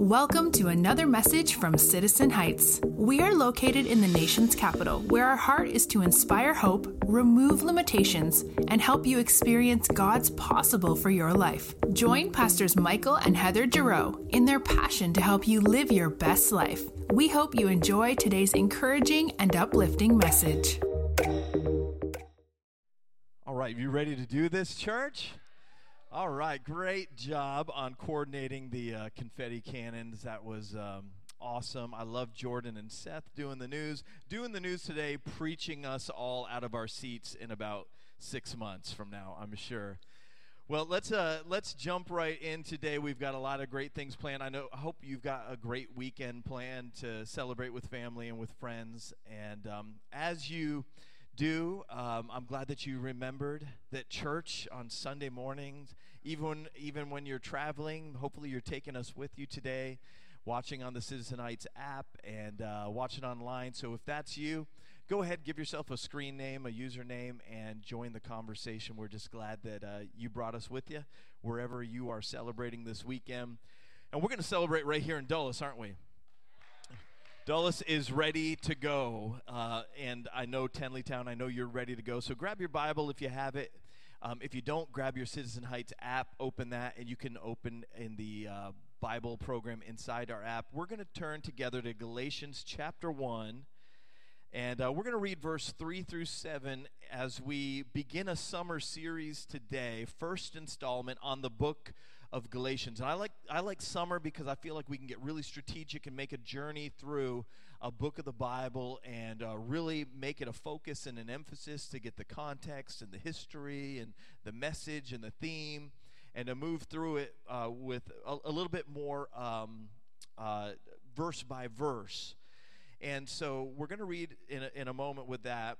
Welcome to another message from Citizen Heights. We are located in the nation's capital, where our heart is to inspire hope, remove limitations, and help you experience God's possible for your life. Join Pastors Michael and Heather Giroux in their passion to help you live your best life. We hope you enjoy today's encouraging and uplifting message. All right, you ready to do this, church? All right, great job on coordinating the uh, confetti cannons. That was um, awesome. I love Jordan and Seth doing the news. Doing the news today, preaching us all out of our seats in about six months from now, I'm sure. Well, let's uh, let's jump right in today. We've got a lot of great things planned. I know. I hope you've got a great weekend planned to celebrate with family and with friends. And um, as you do. Um, I'm glad that you remembered that church on Sunday mornings, even even when you're traveling. Hopefully, you're taking us with you today, watching on the Citizen Heights app and uh, watching online. So if that's you, go ahead, give yourself a screen name, a username, and join the conversation. We're just glad that uh, you brought us with you wherever you are celebrating this weekend. And we're going to celebrate right here in Dulles, aren't we? Dulles is ready to go. Uh, and I know Tenleytown, I know you're ready to go. So grab your Bible if you have it. Um, if you don't, grab your Citizen Heights app, open that, and you can open in the uh, Bible program inside our app. We're going to turn together to Galatians chapter 1. And uh, we're going to read verse 3 through 7 as we begin a summer series today, first installment on the book of Galatians. And I like I like summer because I feel like we can get really strategic and make a journey through a book of the Bible and uh, really make it a focus and an emphasis to get the context and the history and the message and the theme, and to move through it uh, with a, a, little bit more um, uh, verse by verse. And so we're going to read in a, in a moment with that.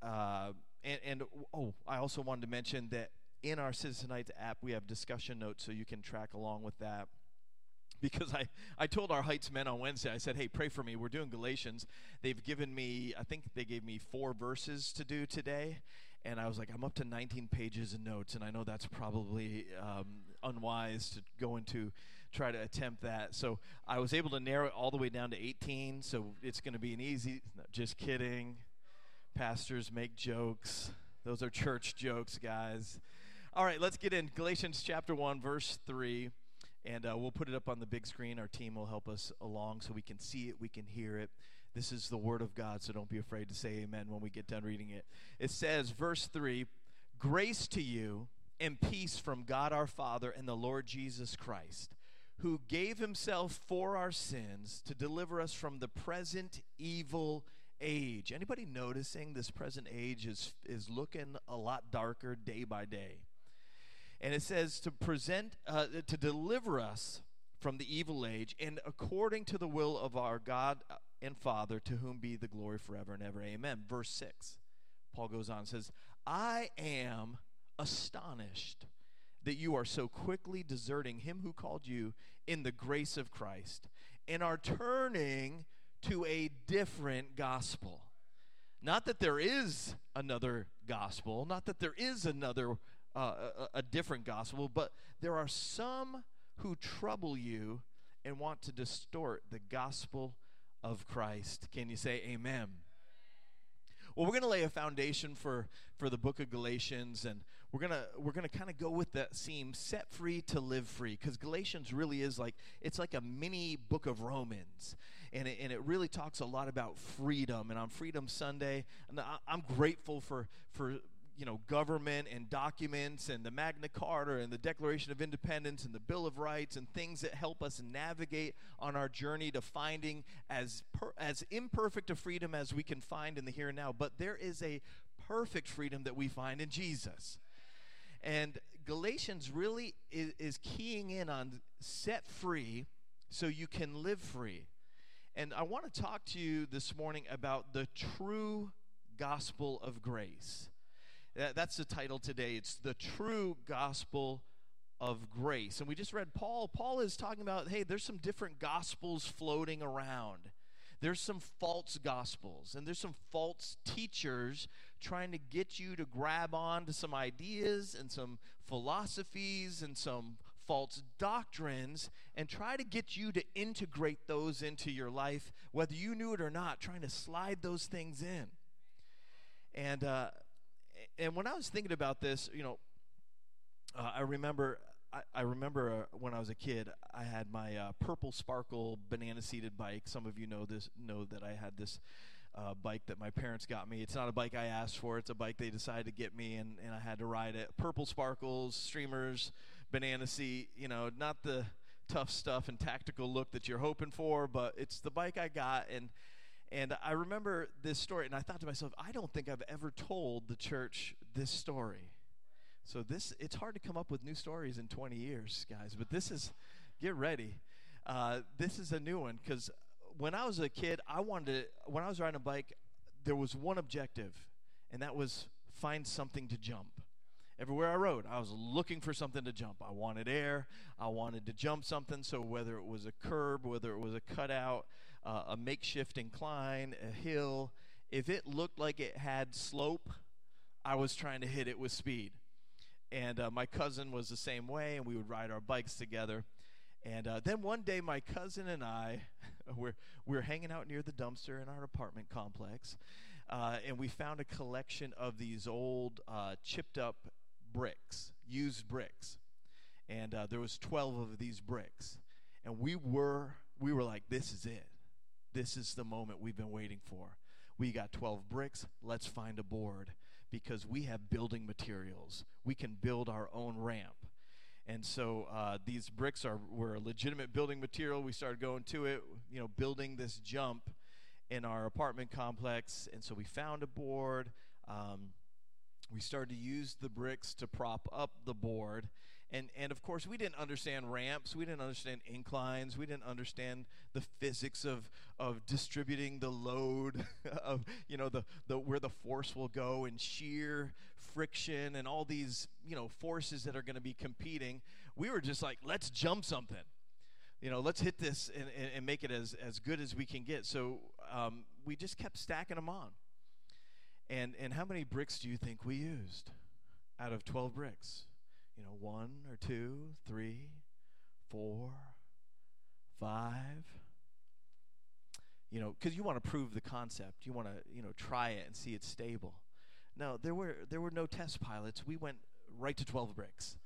Uh, and, and oh, I also wanted to mention that in our Citizen Heights app, we have discussion notes so you can track along with that. Because I, I told our Heights men on Wednesday, I said, hey, pray for me. We're doing Galatians. They've given me, I think they gave me four verses to do today. And I was like, I'm up to 19 pages of notes, and I know that's probably um, unwise to go into try to attempt that. So I was able to narrow it all the way down to 18. So it's going to be an easy, just kidding. Pastors make jokes. Those are church jokes, guys. All right, let's get in. Galatians chapter 1, verse 3. And uh, we'll put it up on the big screen. Our team will help us along so we can see it, we can hear it. This is the Word of God, so don't be afraid to say amen when we get done reading it. It says, verse 3 Grace to you and peace from God our Father and the Lord Jesus Christ, who gave himself for our sins to deliver us from the present evil age. Anybody noticing this present age is, is looking a lot darker day by day? And it says to present, uh, to deliver us from the evil age, and according to the will of our God and Father, to whom be the glory forever and ever. Amen. Verse 6. Paul goes on and says, I am astonished that you are so quickly deserting him who called you in the grace of Christ and are turning to a different gospel. Not that there is another gospel, not that there is another uh, a, a different gospel, but there are some who trouble you and want to distort the gospel of Christ. Can you say amen? Well, we're going to lay a foundation for for the book of Galatians and we're going to we're going to kind of go with that theme set free to live free cuz Galatians really is like it's like a mini book of Romans. And it, and it really talks a lot about freedom and on Freedom Sunday and I'm grateful for for you know, government and documents and the Magna Carta and the Declaration of Independence and the Bill of Rights and things that help us navigate on our journey to finding as per, as imperfect a freedom as we can find in the here and now. But there is a perfect freedom that we find in Jesus. And Galatians really is, is keying in on set free so you can live free. And I want to talk to you this morning about the true gospel of grace. That's the title today. It's the true gospel of grace. And we just read Paul. Paul is talking about hey, there's some different gospels floating around. There's some false gospels, and there's some false teachers trying to get you to grab on to some ideas and some philosophies and some false doctrines and try to get you to integrate those into your life, whether you knew it or not, trying to slide those things in. And uh, and when I was thinking about this, you know, uh, I remember I, remember uh, when I was a kid, I had my uh, purple sparkle banana seated bike. Some of you know this know that I had this uh, bike that my parents got me. It's not a bike I asked for. It's a bike they decided to get me, and, and I had to ride it. Purple sparkles, streamers, banana seat. You know, not the tough stuff and tactical look that you're hoping for, but it's the bike I got, and and I remember this story, and I thought to myself, I don't think I've ever told the church this story. So this, it's hard to come up with new stories in 20 years, guys. But this is, get ready. Uh, this is a new one because when I was a kid, I wanted to, when I was riding a bike, there was one objective, and that was find something to jump. Everywhere I rode, I was looking for something to jump. I wanted air. I wanted to jump something. So whether it was a curb, whether it was a cutout, uh, a makeshift incline, a hill, if it looked like it had slope, I was trying to hit it with speed. And uh, my cousin was the same way, and we would ride our bikes together. And uh, then one day, my cousin and I, were, we're hanging out near the dumpster in our apartment complex, uh, and we found a collection of these old uh, chipped up bricks, used bricks. And uh, there was 12 of these bricks. And we were, we were like, this is it. This is the moment we've been waiting for. We got 12 bricks. Let's find a board because we have building materials. We can build our own ramp. And so uh, these bricks are were a legitimate building material. We started going to it, you know, building this jump in our apartment complex. And so we found a board. Um, we started to use the bricks to prop up the board and and of course we didn't understand ramps. We didn't understand inclines. We didn't understand the physics of of distributing the load of you know the, the where the force will go and shear friction and all these you know forces that are going to be competing. We were just like let's jump something. You know let's hit this and, and, and make it as as good as we can get. So um, we just kept stacking them on. And and how many bricks do you think we used out of 12 bricks you know, one or two, three, four, five. You know, because you want to prove the concept. You want to, you know, try it and see it's stable. No, there were there were no test pilots. We went right to 12 bricks.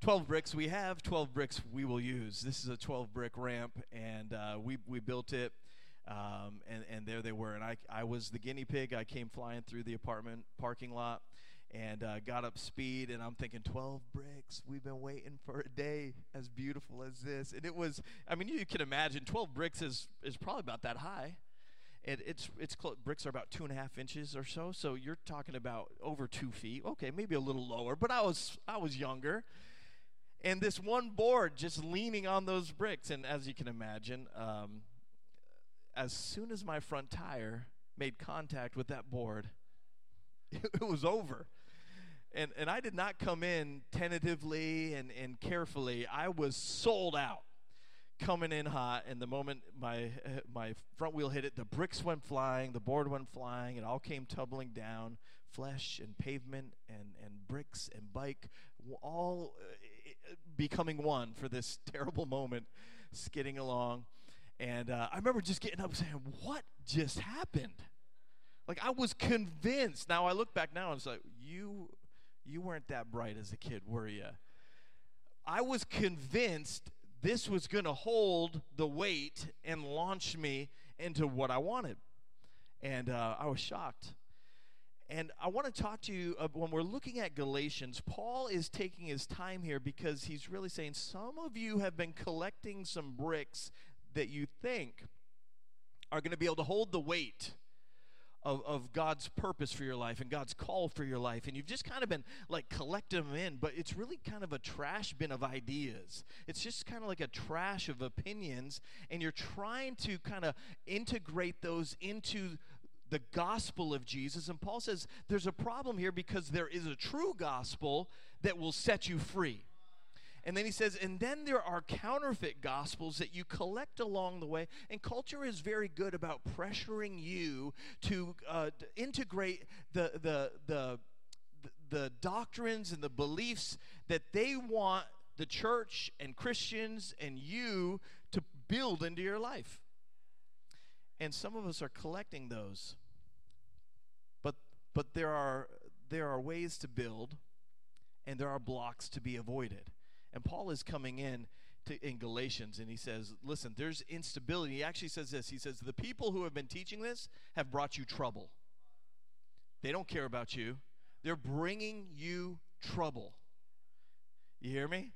12 bricks we have, 12 bricks we will use. This is a 12 brick ramp, and uh, we, we built it, um, and, and there they were. And I, I was the guinea pig. I came flying through the apartment parking lot, and uh, got up speed and i'm thinking 12 bricks we've been waiting for a day as beautiful as this. And it was i mean you can imagine 12 bricks is, is probably about that high. And it's it's cl- bricks are about two and a half inches or so so you're talking about over two feet. Okay maybe a little lower but i was i was younger. And this one board just leaning on those bricks and as you can imagine um, as soon as my front tire made contact with that board it was over and and I did not come in tentatively and, and carefully. I was sold out, coming in hot. And the moment my my front wheel hit it, the bricks went flying, the board went flying, it all came tumbling down. Flesh and pavement and and bricks and bike, all uh, becoming one for this terrible moment, skidding along. And uh, I remember just getting up saying, "What just happened?" Like I was convinced. Now I look back now and it's like, you you weren't that bright as a kid, were you? I was convinced this was going to hold the weight and launch me into what I wanted. And uh, I was shocked. And I want to talk to you uh, when we're looking at Galatians. Paul is taking his time here because he's really saying some of you have been collecting some bricks that you think are going to be able to hold the weight of, of God's purpose for your life and God's call for your life. And you've just kind of been like collecting them in, but it's really kind of a trash bin of ideas. It's just kind of like a trash of opinions, and you're trying to kind of integrate those into the gospel of Jesus. And Paul says there's a problem here because there is a true gospel that will set you free. And then he says, and then there are counterfeit gospels that you collect along the way. And culture is very good about pressuring you to, uh, to integrate the, the, the, the doctrines and the beliefs that they want the church and Christians and you to build into your life. And some of us are collecting those. But but there are there are ways to build and there are blocks to be avoided. And Paul is coming in to, in Galatians and he says, listen, there's instability. He actually says this. He says, the people who have been teaching this have brought you trouble. They don't care about you. They're bringing you trouble. You hear me?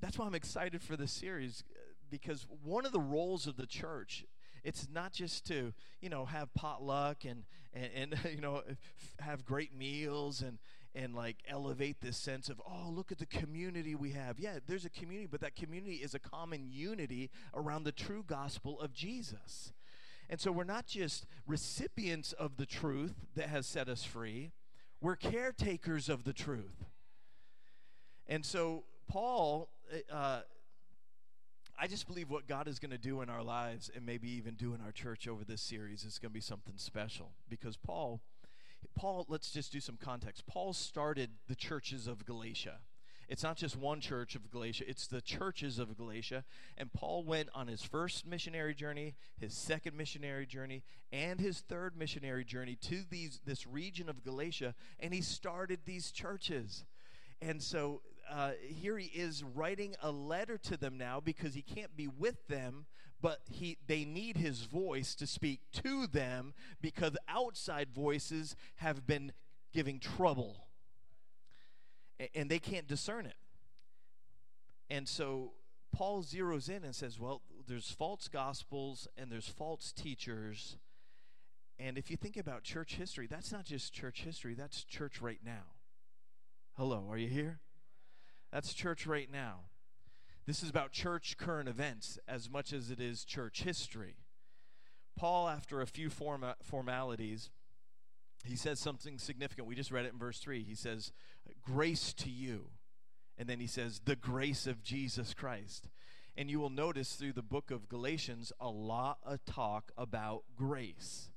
That's why I'm excited for this series because one of the roles of the church it's not just to you know have potluck and and, and you know have great meals and and like elevate this sense of oh look at the community we have. Yeah there's a community but that community is a common unity around the true gospel of jesus. And so we're not just recipients of the truth that has set us free we're caretakers of the truth. And so paul uh, I just believe what God is going to do in our lives and maybe even do in our church over this series is going to be something special because Paul Paul let's just do some context. Paul started the churches of Galatia. It's not just one church of Galatia, it's the churches of Galatia. And Paul went on his first missionary journey, his second missionary journey, and his third missionary journey to these this region of Galatia, and he started these churches. And so uh, here he is writing a letter to them now because he can't be with them, but he they need his voice to speak to them because outside voices have been giving trouble, and they can't discern it. And so Paul zeroes in and says, "Well, there's false gospels and there's false teachers." And if you think about church history, that's not just church history, that's church right now. Hello, are you here? That's church right now. This is about church current events as much as it is church history. Paul, after a few forma- formalities, he says something significant. We just read it in verse 3. He says, Grace to you. And then he says, The grace of Jesus Christ. And you will notice through the book of Galatians a lot of talk about grace.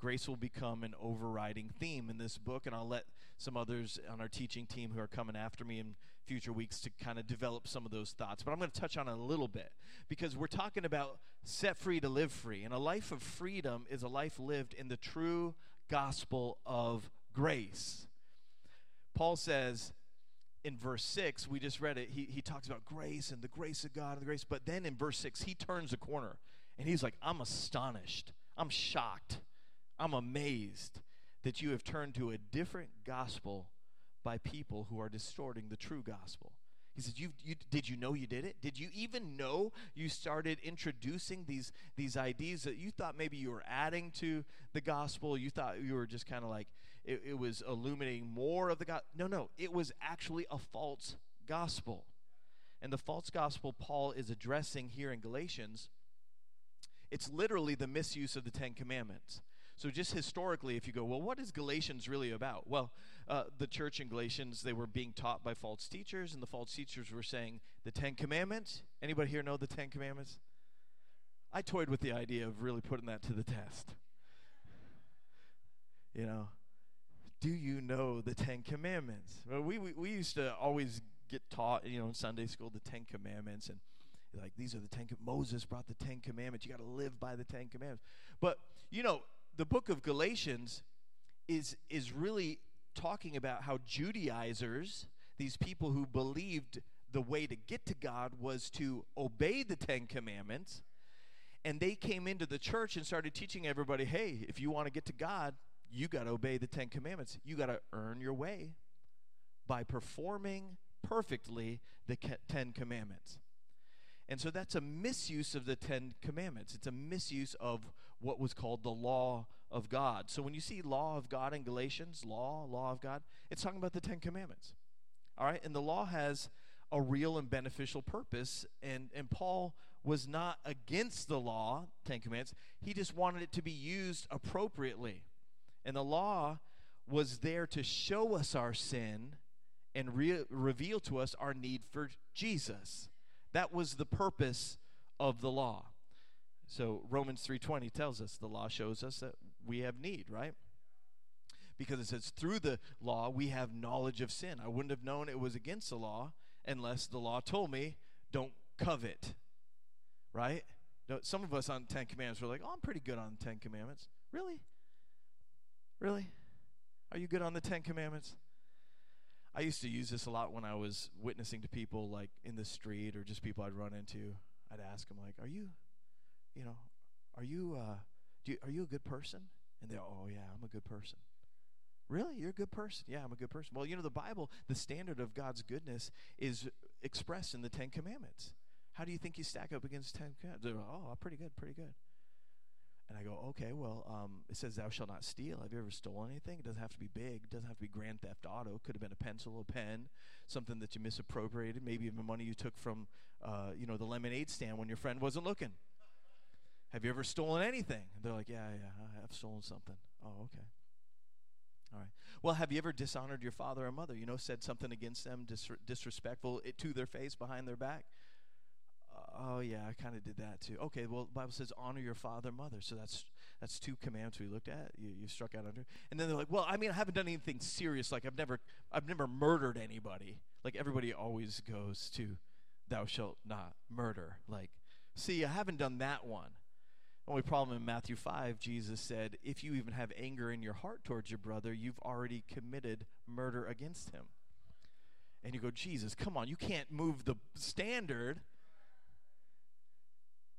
Grace will become an overriding theme in this book, and I'll let some others on our teaching team who are coming after me in future weeks to kind of develop some of those thoughts. But I'm going to touch on it a little bit because we're talking about set free to live free. And a life of freedom is a life lived in the true gospel of grace. Paul says in verse 6, we just read it, he, he talks about grace and the grace of God and the grace. But then in verse 6, he turns a corner and he's like, I'm astonished. I'm shocked. I'm amazed that you have turned to a different gospel by people who are distorting the true gospel. He says, you, you, Did you know you did it? Did you even know you started introducing these, these ideas that you thought maybe you were adding to the gospel? You thought you were just kind of like, it, it was illuminating more of the gospel. No, no, it was actually a false gospel. And the false gospel Paul is addressing here in Galatians, it's literally the misuse of the Ten Commandments. So, just historically, if you go, well, what is Galatians really about? Well, uh, the church in Galatians, they were being taught by false teachers, and the false teachers were saying the Ten Commandments. Anybody here know the Ten Commandments? I toyed with the idea of really putting that to the test. You know, do you know the Ten Commandments? Well, we, we, we used to always get taught, you know, in Sunday school, the Ten Commandments, and like these are the Ten. Moses brought the Ten Commandments. You got to live by the Ten Commandments. But you know, the book of Galatians is is really talking about how Judaizers, these people who believed the way to get to God was to obey the 10 commandments, and they came into the church and started teaching everybody, "Hey, if you want to get to God, you got to obey the 10 commandments. You got to earn your way by performing perfectly the 10 commandments." And so that's a misuse of the Ten Commandments. It's a misuse of what was called the law of God. So when you see law of God in Galatians, law, law of God, it's talking about the Ten Commandments. All right? And the law has a real and beneficial purpose. And, and Paul was not against the law, Ten Commandments. He just wanted it to be used appropriately. And the law was there to show us our sin and re- reveal to us our need for Jesus. That was the purpose of the law. So Romans 3:20 tells us the law shows us that we have need, right? Because it says through the law we have knowledge of sin. I wouldn't have known it was against the law unless the law told me don't covet. Right? Some of us on Ten Commandments were like, oh, I'm pretty good on the Ten Commandments. Really? Really? Are you good on the Ten Commandments? I used to use this a lot when I was witnessing to people like in the street or just people I'd run into. I'd ask them like, "Are you, you know, are you, uh, you, are you a good person?" And they're, "Oh yeah, I'm a good person." Really? You're a good person? Yeah, I'm a good person. Well, you know, the Bible, the standard of God's goodness is expressed in the Ten Commandments. How do you think you stack up against Ten Commandments? They're, oh, pretty good, pretty good. And I go, okay, well, um, it says thou shalt not steal. Have you ever stolen anything? It doesn't have to be big. It doesn't have to be grand theft auto. It could have been a pencil, a pen, something that you misappropriated, maybe even money you took from, uh, you know, the lemonade stand when your friend wasn't looking. Have you ever stolen anything? And they're like, yeah, yeah, I have stolen something. Oh, okay. All right. Well, have you ever dishonored your father or mother? You know, said something against them, dis- disrespectful it, to their face, behind their back? oh yeah, I kind of did that too. Okay, well, Bible says honor your father and mother. So that's that's two commands we looked at. You, you struck out under. And then they're like, well, I mean, I haven't done anything serious. Like I've never I've never murdered anybody. Like everybody always goes to, thou shalt not murder. Like, see, I haven't done that one. Only problem in Matthew 5, Jesus said, if you even have anger in your heart towards your brother, you've already committed murder against him. And you go, Jesus, come on, you can't move the standard.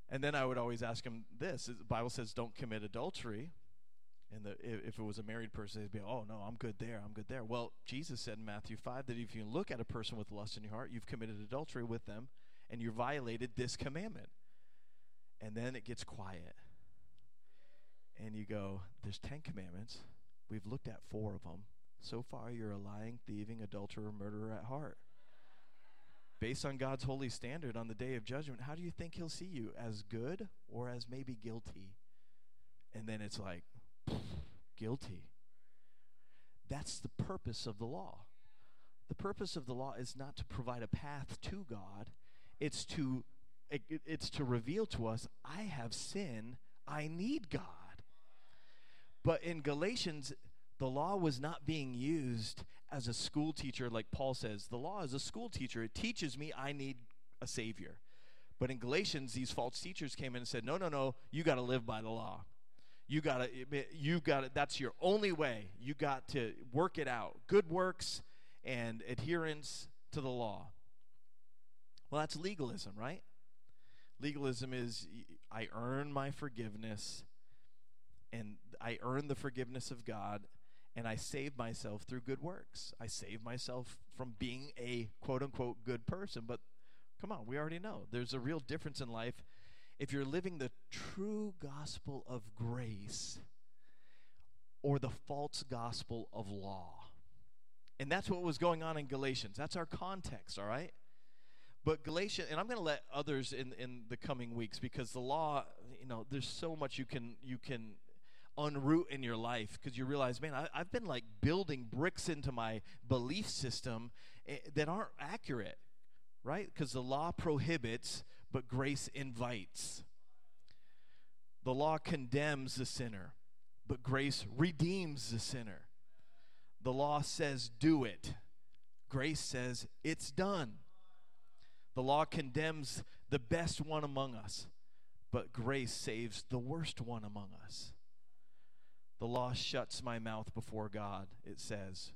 And then I would always ask him this: The Bible says, "Don't commit adultery." And the, if it was a married person, they'd be, "Oh no, I'm good there. I'm good there." Well, Jesus said in Matthew five that if you look at a person with lust in your heart, you've committed adultery with them, and you violated this commandment. And then it gets quiet, and you go, "There's ten commandments. We've looked at four of them. So far, you're a lying, thieving, adulterer, murderer at heart." based on God's holy standard on the day of judgment, how do you think he'll see you? As good or as maybe guilty? And then it's like, guilty. That's the purpose of the law. The purpose of the law is not to provide a path to God, it's to it, it's to reveal to us I have sin, I need God. But in Galatians the law was not being used as a school teacher, like Paul says. The law is a school teacher. It teaches me I need a Savior. But in Galatians, these false teachers came in and said, No, no, no, you got to live by the law. You got to, you got to, that's your only way. You got to work it out. Good works and adherence to the law. Well, that's legalism, right? Legalism is I earn my forgiveness and I earn the forgiveness of God and I save myself through good works. I save myself from being a quote unquote good person. But come on, we already know there's a real difference in life if you're living the true gospel of grace or the false gospel of law. And that's what was going on in Galatians. That's our context, all right? But Galatians, and I'm going to let others in in the coming weeks because the law, you know, there's so much you can you can unroot in your life because you realize, man, I, have been like building bricks into my belief system eh, that aren't accurate, right? Because the law prohibits, but grace invites. The law condemns the sinner, but grace redeems the sinner. The law says, do it. Grace says, it's done. The law condemns the best one among us, but grace saves the worst one among us. The law shuts my mouth before God, it says.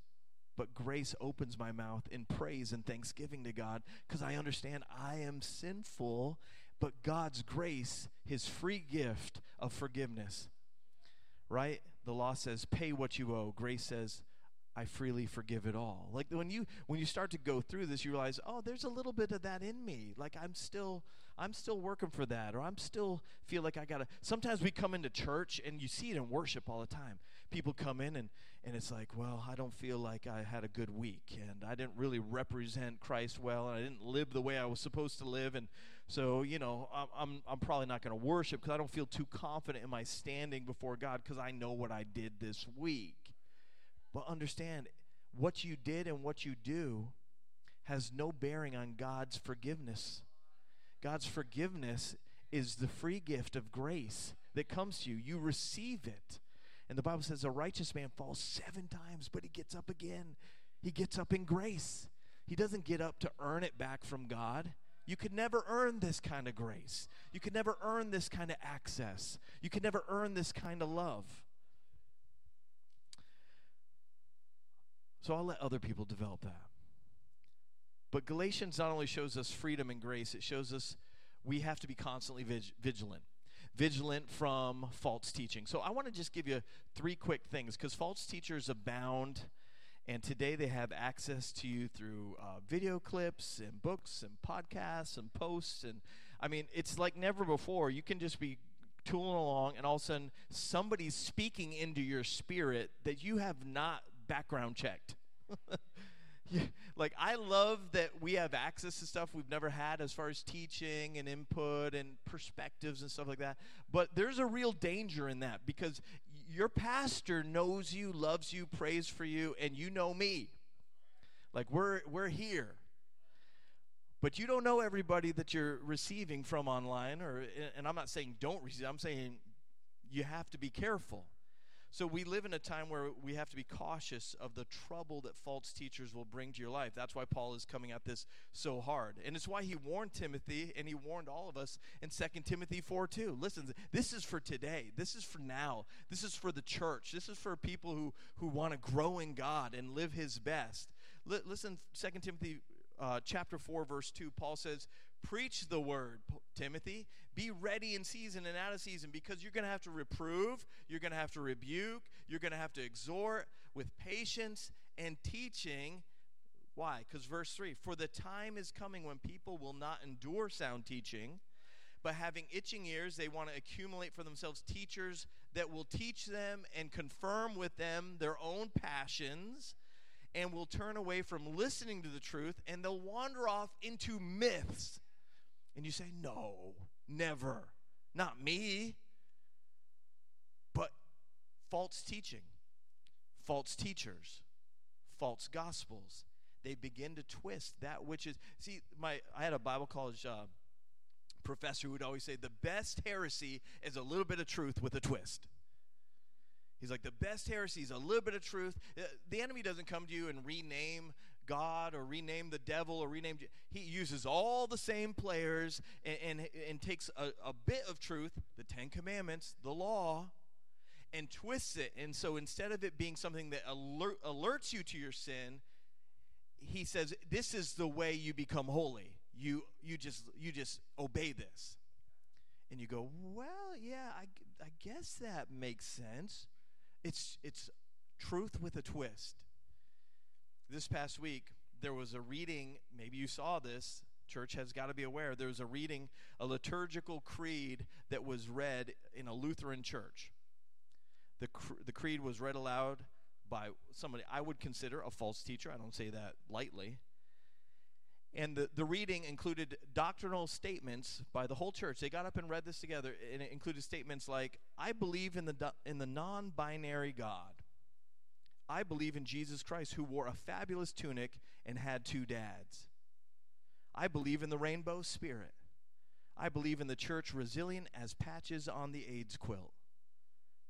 But grace opens my mouth in praise and thanksgiving to God because I understand I am sinful, but God's grace, his free gift of forgiveness. Right? The law says, pay what you owe. Grace says, I freely forgive it all. Like when you when you start to go through this, you realize, oh, there's a little bit of that in me. Like I'm still I'm still working for that, or I'm still feel like I gotta. Sometimes we come into church and you see it in worship all the time. People come in and and it's like, well, I don't feel like I had a good week, and I didn't really represent Christ well, and I didn't live the way I was supposed to live, and so you know, I'm I'm, I'm probably not going to worship because I don't feel too confident in my standing before God because I know what I did this week. But understand, what you did and what you do has no bearing on God's forgiveness. God's forgiveness is the free gift of grace that comes to you. You receive it. And the Bible says a righteous man falls seven times, but he gets up again. He gets up in grace. He doesn't get up to earn it back from God. You could never earn this kind of grace. You could never earn this kind of access. You could never earn this kind of love. So I'll let other people develop that. But Galatians not only shows us freedom and grace, it shows us we have to be constantly vig- vigilant. Vigilant from false teaching. So I want to just give you three quick things because false teachers abound and today they have access to you through uh, video clips and books and podcasts and posts. And I mean, it's like never before. You can just be tooling along, and all of a sudden, somebody's speaking into your spirit that you have not background checked. like, I love that we have access to stuff we've never had as far as teaching and input and perspectives and stuff like that. But there's a real danger in that because your pastor knows you, loves you, prays for you, and you know me. Like we're we're here. But you don't know everybody that you're receiving from online or and I'm not saying don't receive. I'm saying you have to be careful. So we live in a time where we have to be cautious of the trouble that false teachers will bring to your life. That's why Paul is coming at this so hard. And it's why he warned Timothy and he warned all of us in 2 Timothy 4 2. Listen, this is for today. This is for now. This is for the church. This is for people who, who want to grow in God and live his best. L- listen, 2 Timothy uh, chapter 4, verse 2, Paul says, Preach the word, Timothy. Be ready in season and out of season because you're going to have to reprove, you're going to have to rebuke, you're going to have to exhort with patience and teaching. Why? Because verse 3 For the time is coming when people will not endure sound teaching, but having itching ears, they want to accumulate for themselves teachers that will teach them and confirm with them their own passions and will turn away from listening to the truth and they'll wander off into myths and you say, No, never. Not me. But false teaching, false teachers, false gospels. They begin to twist that which is. See, my I had a Bible college uh, professor who would always say the best heresy is a little bit of truth with a twist. He's like, the best heresy is a little bit of truth. Uh, the enemy doesn't come to you and rename God or rename the devil or rename. He uses all the same players and, and, and takes a, a bit of truth, the Ten Commandments, the law, and twists it. And so instead of it being something that alert, alerts you to your sin, he says, This is the way you become holy. You, you, just, you just obey this. And you go, Well, yeah, I, I guess that makes sense. It's, it's truth with a twist this past week, there was a reading, maybe you saw this, church has got to be aware. There was a reading, a liturgical creed that was read in a Lutheran church. The, the creed was read aloud by somebody I would consider a false teacher. I don't say that lightly. And the, the reading included doctrinal statements by the whole church. They got up and read this together, and it included statements like, I believe in the, in the non binary God. I believe in Jesus Christ, who wore a fabulous tunic and had two dads. I believe in the rainbow spirit. I believe in the church resilient as patches on the AIDS quilt.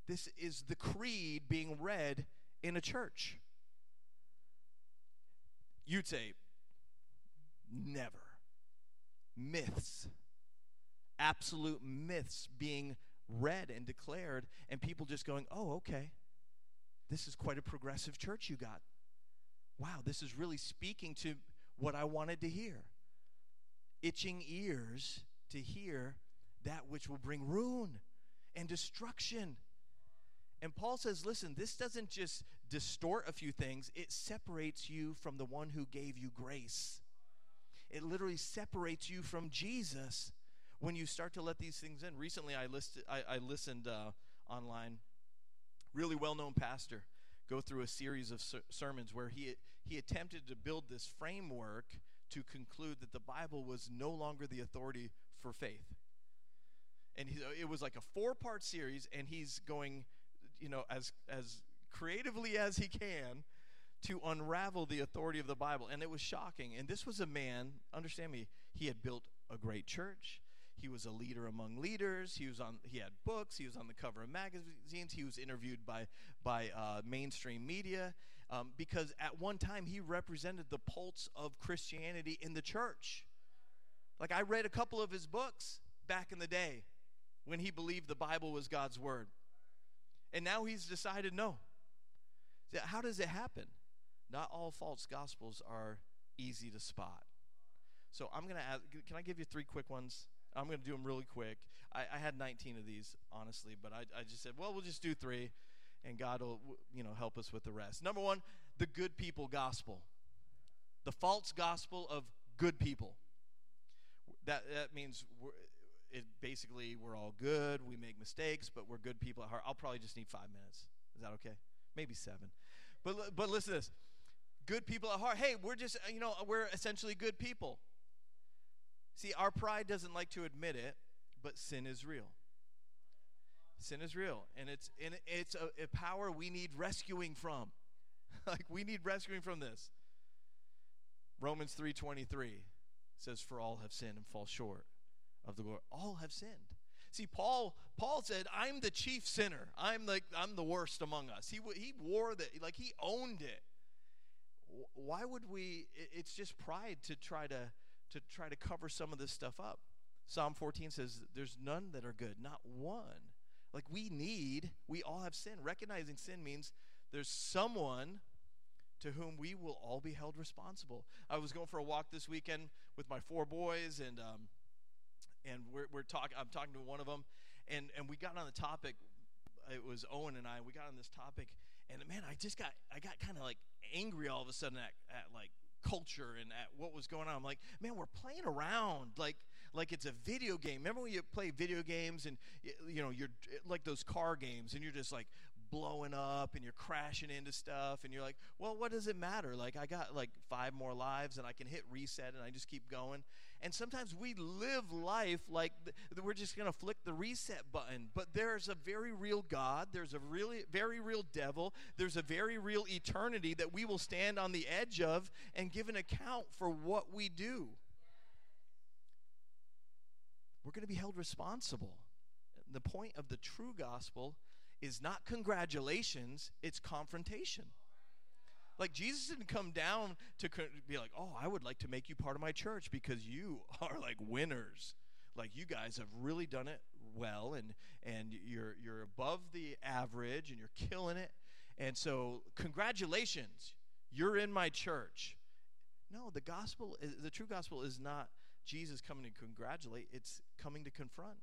This is the creed being read in a church. You'd say, never. Myths, absolute myths being read and declared, and people just going, oh, okay. This is quite a progressive church you got. Wow, this is really speaking to what I wanted to hear. Itching ears to hear that which will bring ruin and destruction. And Paul says, listen, this doesn't just distort a few things, it separates you from the one who gave you grace. It literally separates you from Jesus when you start to let these things in. Recently, I, listed, I, I listened uh, online really well known pastor, go through a series of ser- sermons where he, he attempted to build this framework to conclude that the Bible was no longer the authority for faith. And he, it was like a four part series, and he's going, you know, as, as creatively as he can to unravel the authority of the Bible. And it was shocking. And this was a man, understand me, he had built a great church. He was a leader among leaders. He was on. He had books. He was on the cover of magazines. He was interviewed by by uh, mainstream media. um, because at one time he represented the pulse of Christianity in the church. Like I read a couple of his books back in the day when he believed the Bible was God's word. And now he's decided no. How does it happen? Not all false gospels are easy to spot. So I'm going to ask, can I give you three quick ones? I'm going to do them really quick. I, I, had 19 of these, honestly, but I, I just said, well, we'll just do three, and God will, you know, help us with the rest. Number one, the good people gospel. The false gospel of good people. That, that means it basically we're all good, we make mistakes, but we're good people at heart. I'll probably just need five minutes. Is that okay? Maybe seven. But, but listen to this good people at heart. Hey, we're just, uh, you know, we're essentially good people. See, our pride doesn't like to admit it, but sin is real. Sin is real, and it's and it's a, a power we need rescuing from. like we need rescuing from this. Romans 3:23 says for all have sinned and fall short of the glory. All have sinned. See, Paul Paul said, "I'm the chief sinner. I'm like I'm the worst among us." He he wore that like he owned it. Why would we? It's just pride to try to to try to cover some of this stuff up. Psalm 14 says, "There's none that are good, not one." Like we need, we all have sin. Recognizing sin means there's someone to whom we will all be held responsible. I was going for a walk this weekend with my four boys, and um, and we're, we're talking. I'm talking to one of them, and and we got on the topic. It was Owen and I. We got on this topic, and man, I just got I got kind of like angry all of a sudden at, at like culture and at what was going on. I'm like, man, we're playing around like like it's a video game. Remember when you play video games and you know you're eh, like those car games and you're just like blowing up and you're crashing into stuff and you're like, well, what does it matter? Like I got like five more lives and I can hit reset and I just keep going. And sometimes we live life like th- we're just going to flick the reset button. But there's a very real God, there's a really very real devil, there's a very real eternity that we will stand on the edge of and give an account for what we do. We're going to be held responsible. The point of the true gospel is not congratulations, it's confrontation. Like Jesus didn't come down to be like, "Oh, I would like to make you part of my church because you are like winners. Like you guys have really done it well and and you're you're above the average and you're killing it. And so, congratulations. You're in my church." No, the gospel is, the true gospel is not Jesus coming to congratulate, it's coming to confront.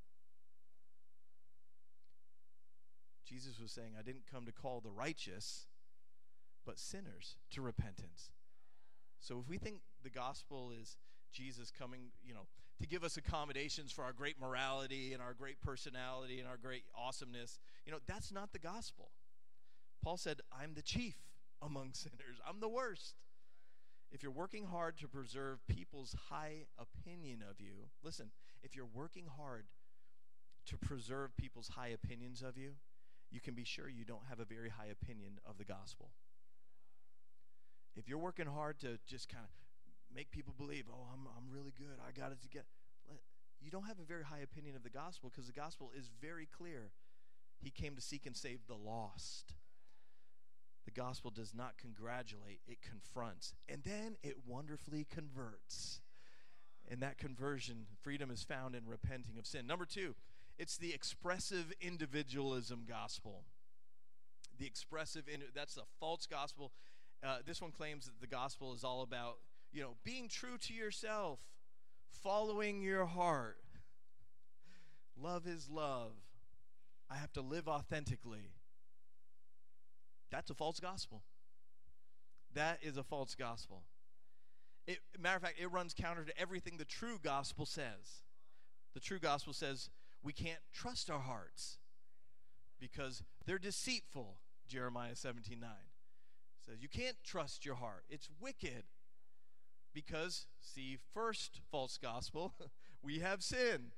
Jesus was saying, I didn't come to call the righteous, but sinners to repentance. So if we think the gospel is Jesus coming, you know, to give us accommodations for our great morality and our great personality and our great awesomeness, you know, that's not the gospel. Paul said, I'm the chief among sinners, I'm the worst. If you're working hard to preserve people's high opinion of you, listen, if you're working hard to preserve people's high opinions of you, you can be sure you don't have a very high opinion of the gospel. If you're working hard to just kind of make people believe, oh, I'm, I'm really good, I got it to get, you don't have a very high opinion of the gospel because the gospel is very clear. He came to seek and save the lost. The gospel does not congratulate, it confronts. And then it wonderfully converts. And that conversion, freedom is found in repenting of sin. Number two, it's the expressive individualism gospel. The expressive, that's a false gospel. Uh, this one claims that the gospel is all about, you know, being true to yourself, following your heart. Love is love. I have to live authentically. That's a false gospel. That is a false gospel. It, matter of fact, it runs counter to everything the true gospel says. The true gospel says, we can't trust our hearts because they're deceitful. Jeremiah 17 9 says, You can't trust your heart, it's wicked. Because, see, first false gospel, we have sin.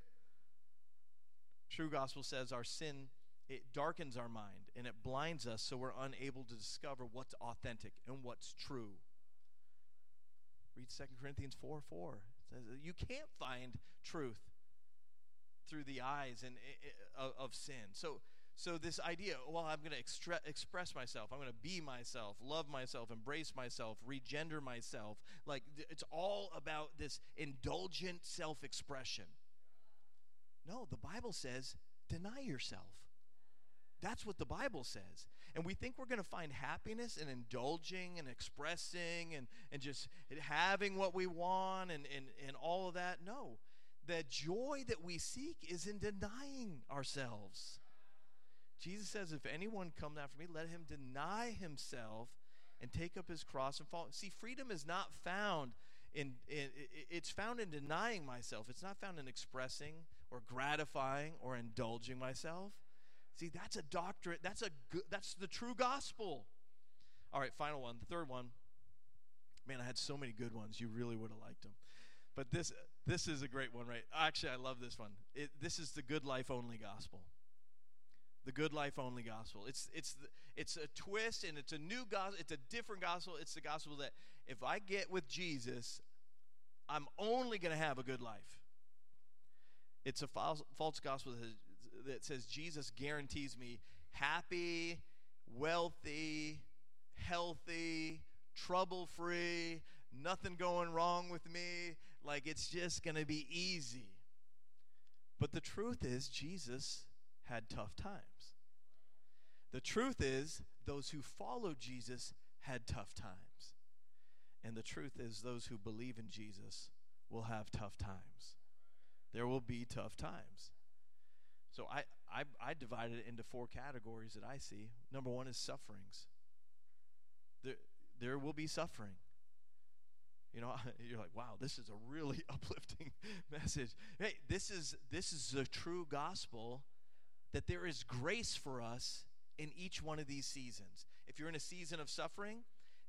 True gospel says our sin it darkens our mind and it blinds us so we're unable to discover what's authentic and what's true. Read 2 Corinthians 4 4. It says you can't find truth through the eyes and eh, eh, of, of sin. So, So, this idea, well, I'm going to extre- express myself, I'm going to be myself, love myself, embrace myself, regender myself. Like, it's all about this indulgent self expression. No, the Bible says deny yourself. That's what the Bible says. And we think we're going to find happiness in indulging and expressing and, and just having what we want and, and, and all of that. No. The joy that we seek is in denying ourselves. Jesus says, If anyone come after me, let him deny himself and take up his cross and follow. See, freedom is not found in, in it's found in denying myself. It's not found in expressing or gratifying or indulging myself. See, that's a doctrine. That's a good, that's the true gospel. All right, final one, the third one. Man, I had so many good ones. You really would have liked them. But this this is a great one, right? Actually, I love this one. It, this is the good life only gospel the good life only gospel. It's it's it's a twist and it's a new gospel. It's a different gospel. It's the gospel that if I get with Jesus, I'm only going to have a good life. It's a false, false gospel that says Jesus guarantees me happy, wealthy, healthy, trouble free, nothing going wrong with me. Like it's just going to be easy. But the truth is, Jesus had tough times. The truth is, those who follow Jesus had tough times. And the truth is, those who believe in Jesus will have tough times. There will be tough times. So I, I, I divided it into four categories that I see. Number one is sufferings. There, there will be suffering. You know, you're like, wow, this is a really uplifting message. Hey, this is this is the true gospel that there is grace for us in each one of these seasons. If you're in a season of suffering,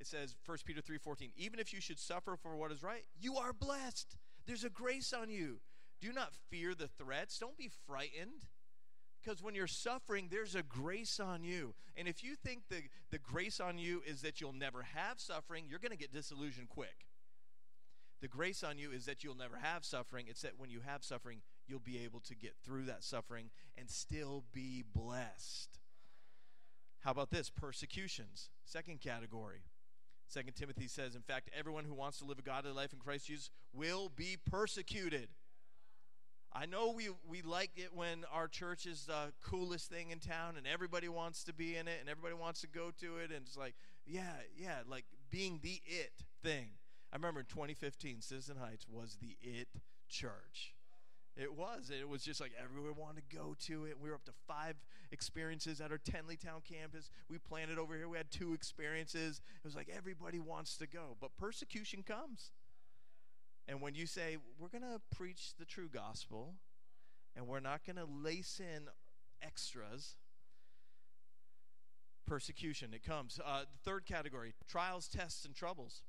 it says 1 Peter 3:14, even if you should suffer for what is right, you are blessed. There's a grace on you. Do not fear the threats. Don't be frightened. Because when you're suffering, there's a grace on you. And if you think the, the grace on you is that you'll never have suffering, you're going to get disillusioned quick. The grace on you is that you'll never have suffering. It's that when you have suffering, you'll be able to get through that suffering and still be blessed. How about this? Persecutions. Second category. Second Timothy says, in fact, everyone who wants to live a godly life in Christ Jesus will be persecuted. I know we, we like it when our church is the coolest thing in town and everybody wants to be in it and everybody wants to go to it. And it's like, yeah, yeah, like being the it thing. I remember in 2015, Citizen Heights was the it church. It was. It was just like everyone wanted to go to it. We were up to five experiences at our Tenleytown campus. We planted over here. We had two experiences. It was like everybody wants to go. But persecution comes. And when you say, we're going to preach the true gospel and we're not going to lace in extras, persecution, it comes. Uh, the third category trials, tests, and troubles.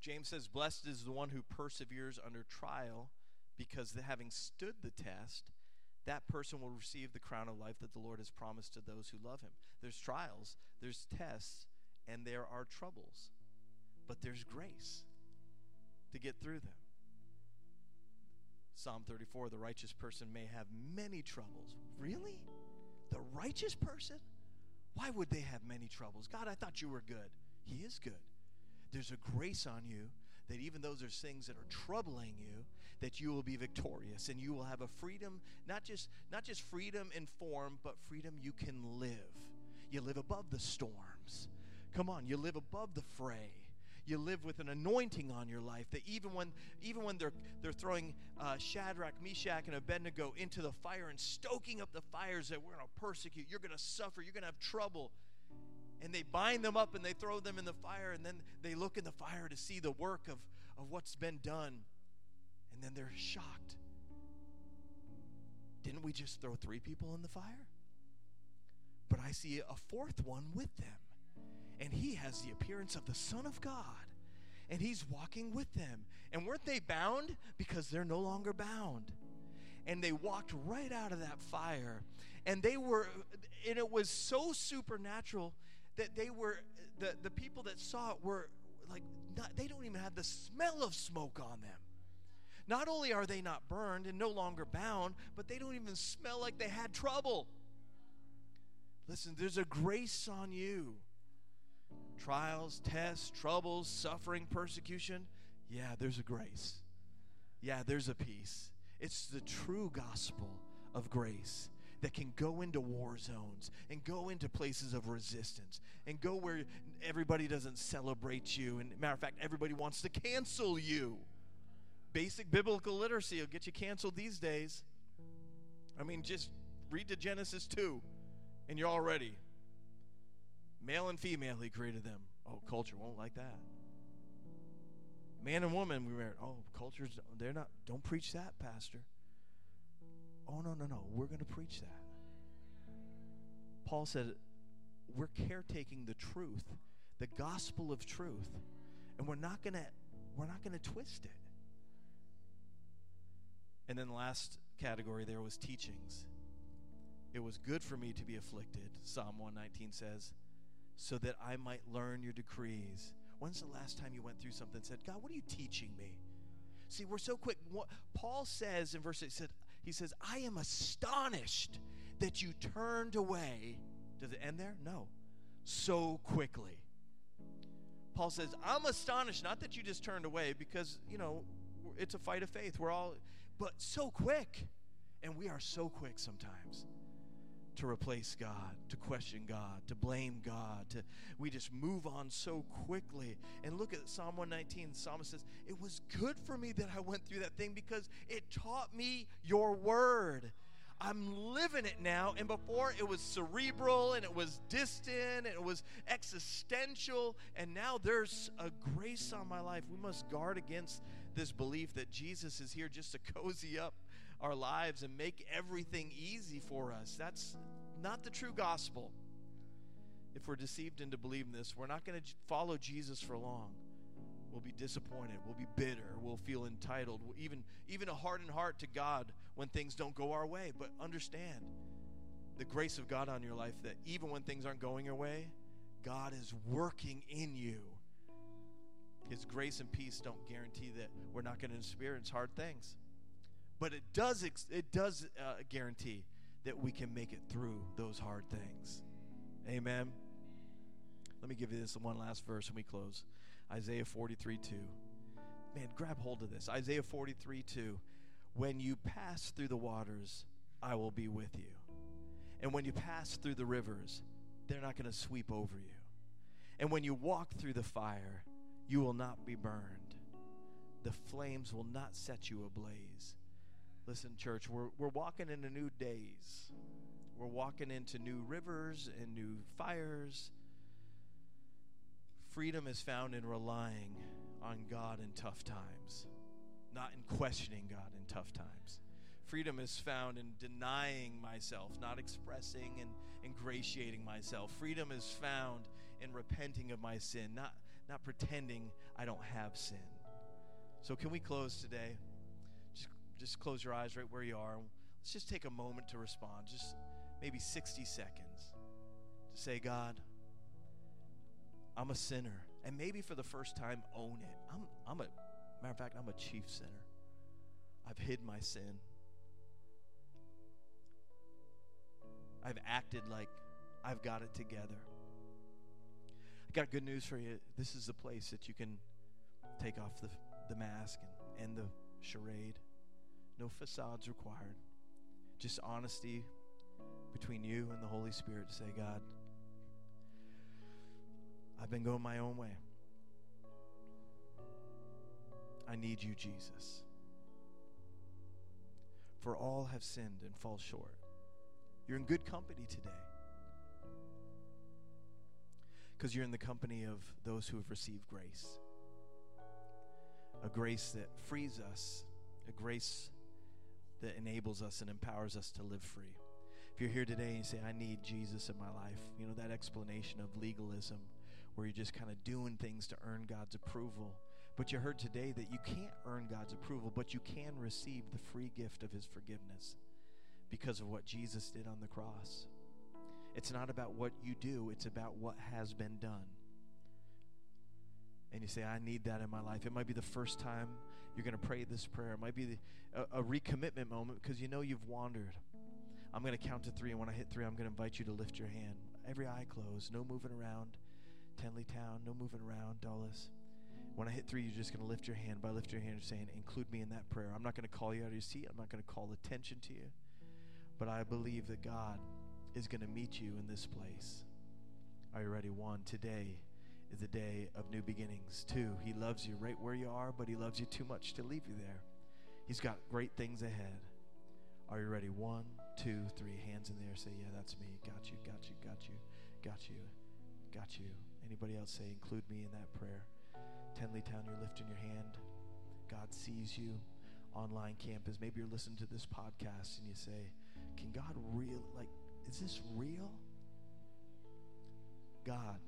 James says, Blessed is the one who perseveres under trial, because having stood the test, that person will receive the crown of life that the Lord has promised to those who love him. There's trials, there's tests, and there are troubles, but there's grace to get through them. Psalm 34 the righteous person may have many troubles. Really? The righteous person? Why would they have many troubles? God, I thought you were good. He is good there's a grace on you that even though there's things that are troubling you that you will be victorious and you will have a freedom not just not just freedom in form but freedom you can live. You live above the storms. Come on you live above the fray. You live with an anointing on your life that even when even when they're they're throwing uh, Shadrach, Meshach, and Abednego into the fire and stoking up the fires that we're going to persecute, you're going to suffer, you're going to have trouble and they bind them up and they throw them in the fire and then they look in the fire to see the work of, of what's been done. And then they're shocked. Didn't we just throw three people in the fire? But i see a fourth one with them. And he has the appearance of the son of god. And he's walking with them. And weren't they bound? Because they're no longer bound. And they walked right out of that fire. And they were and it was so supernatural that they were the, the people that saw it were like not, they don't even have the smell of smoke on them not only are they not burned and no longer bound but they don't even smell like they had trouble Listen, there's a grace on you. Trials, tests, troubles, suffering, persecution. Yeah, there's a grace. Yeah, there's a peace. It's the true gospel of grace that can go into war zones and go into places of resistance and go where everybody doesn't celebrate you. And matter of fact, everybody wants to cancel you. Basic biblical literacy will get you canceled these days. I mean, just read to Genesis 2 and you're already. Male and female, he created them. Oh, culture won't like that. Man and woman, we were, oh, cultures, they're not, don't preach that, Pastor. Oh, no, no, no. We're going to preach that. Paul said, we're caretaking the truth, the gospel of truth, and we're not going to we're not going to twist it. And then the last category there was teachings. It was good for me to be afflicted, Psalm 119 says, so that I might learn your decrees. When's the last time you went through something and said, God, what are you teaching me? See, we're so quick. Paul says in verse 8, he said, he says, I am astonished that you turned away. Does it end there? No. So quickly. Paul says, I'm astonished, not that you just turned away, because, you know, it's a fight of faith. We're all, but so quick. And we are so quick sometimes to replace God, to question God, to blame God. To, we just move on so quickly. And look at Psalm 119. The psalmist says, It was good for me that I went through that thing because it taught me your word. I'm living it now. And before it was cerebral and it was distant and it was existential. And now there's a grace on my life. We must guard against this belief that Jesus is here just to cozy up our lives and make everything easy for us. That's not the true gospel. If we're deceived into believing this, we're not going to follow Jesus for long. We'll be disappointed. We'll be bitter. We'll feel entitled. We'll even, even a hardened heart to God when things don't go our way. But understand the grace of God on your life that even when things aren't going your way, God is working in you. His grace and peace don't guarantee that we're not going to experience hard things. But it does, it does uh, guarantee that we can make it through those hard things. Amen. Let me give you this one last verse and we close. Isaiah 43 2. Man, grab hold of this. Isaiah 43 2. When you pass through the waters, I will be with you. And when you pass through the rivers, they're not going to sweep over you. And when you walk through the fire, you will not be burned. The flames will not set you ablaze. Listen, church, we're, we're walking into new days. We're walking into new rivers and new fires. Freedom is found in relying on God in tough times, not in questioning God in tough times. Freedom is found in denying myself, not expressing and ingratiating myself. Freedom is found in repenting of my sin, not, not pretending I don't have sin. So, can we close today? Just close your eyes right where you are. Let's just take a moment to respond, just maybe 60 seconds to say, God, I'm a sinner. And maybe for the first time, own it. I'm, I'm a, matter of fact, I'm a chief sinner. I've hid my sin. I've acted like I've got it together. I got good news for you. This is the place that you can take off the, the mask and end the charade. No facades required. Just honesty between you and the Holy Spirit to say, God, I've been going my own way. I need you, Jesus. For all have sinned and fall short. You're in good company today. Because you're in the company of those who have received grace. A grace that frees us, a grace that enables us and empowers us to live free. If you're here today and you say, I need Jesus in my life, you know, that explanation of legalism where you're just kind of doing things to earn God's approval. But you heard today that you can't earn God's approval, but you can receive the free gift of His forgiveness because of what Jesus did on the cross. It's not about what you do, it's about what has been done. And you say, I need that in my life. It might be the first time you're going to pray this prayer. It might be a, a recommitment moment because you know you've wandered. I'm going to count to three, and when I hit three, I'm going to invite you to lift your hand. Every eye closed, no moving around. Tenleytown, no moving around. Dulles. When I hit three, you're just going to lift your hand. By lift your hand, you're saying, include me in that prayer. I'm not going to call you out of your seat. I'm not going to call attention to you. But I believe that God is going to meet you in this place. Are you ready? One, today is a day of new beginnings. too. He loves you right where you are, but He loves you too much to leave you there. He's got great things ahead. Are you ready? One, two, three. Hands in the air. Say, Yeah, that's me. Got you, got you, got you, got you, got you. Anybody else say, Include me in that prayer? Tenleytown, you're lifting your hand. God sees you. Online campus. Maybe you're listening to this podcast and you say, Can God real like is this real? God,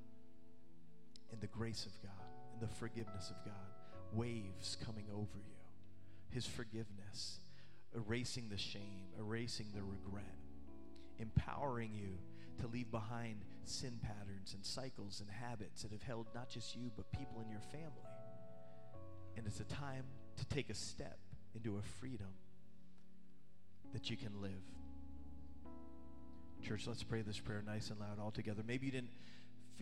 in the grace of God, in the forgiveness of God, waves coming over you, His forgiveness, erasing the shame, erasing the regret, empowering you to leave behind sin patterns and cycles and habits that have held not just you, but people in your family. And it's a time to take a step into a freedom that you can live. Church, let's pray this prayer nice and loud all together. Maybe you didn't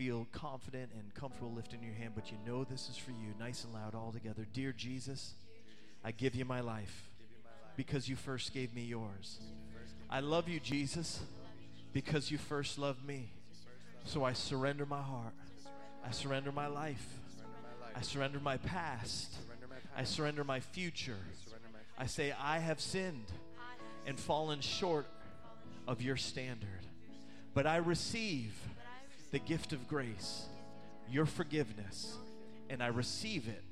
feel confident and comfortable lifting your hand, but you know this is for you, nice and loud all together. Dear Jesus, I give you my life because you first gave me yours. I love you, Jesus, because you first loved me. So I surrender my heart. I surrender my life. I surrender my past. I surrender my future. I say, I have sinned and fallen short of your standard. But I receive the gift of grace, your forgiveness, and I receive it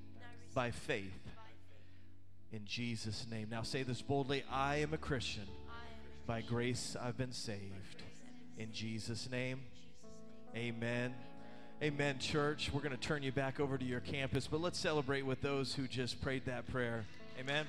by faith in Jesus' name. Now say this boldly I am a Christian. By grace I've been saved. In Jesus' name, amen. Amen, church. We're going to turn you back over to your campus, but let's celebrate with those who just prayed that prayer. Amen.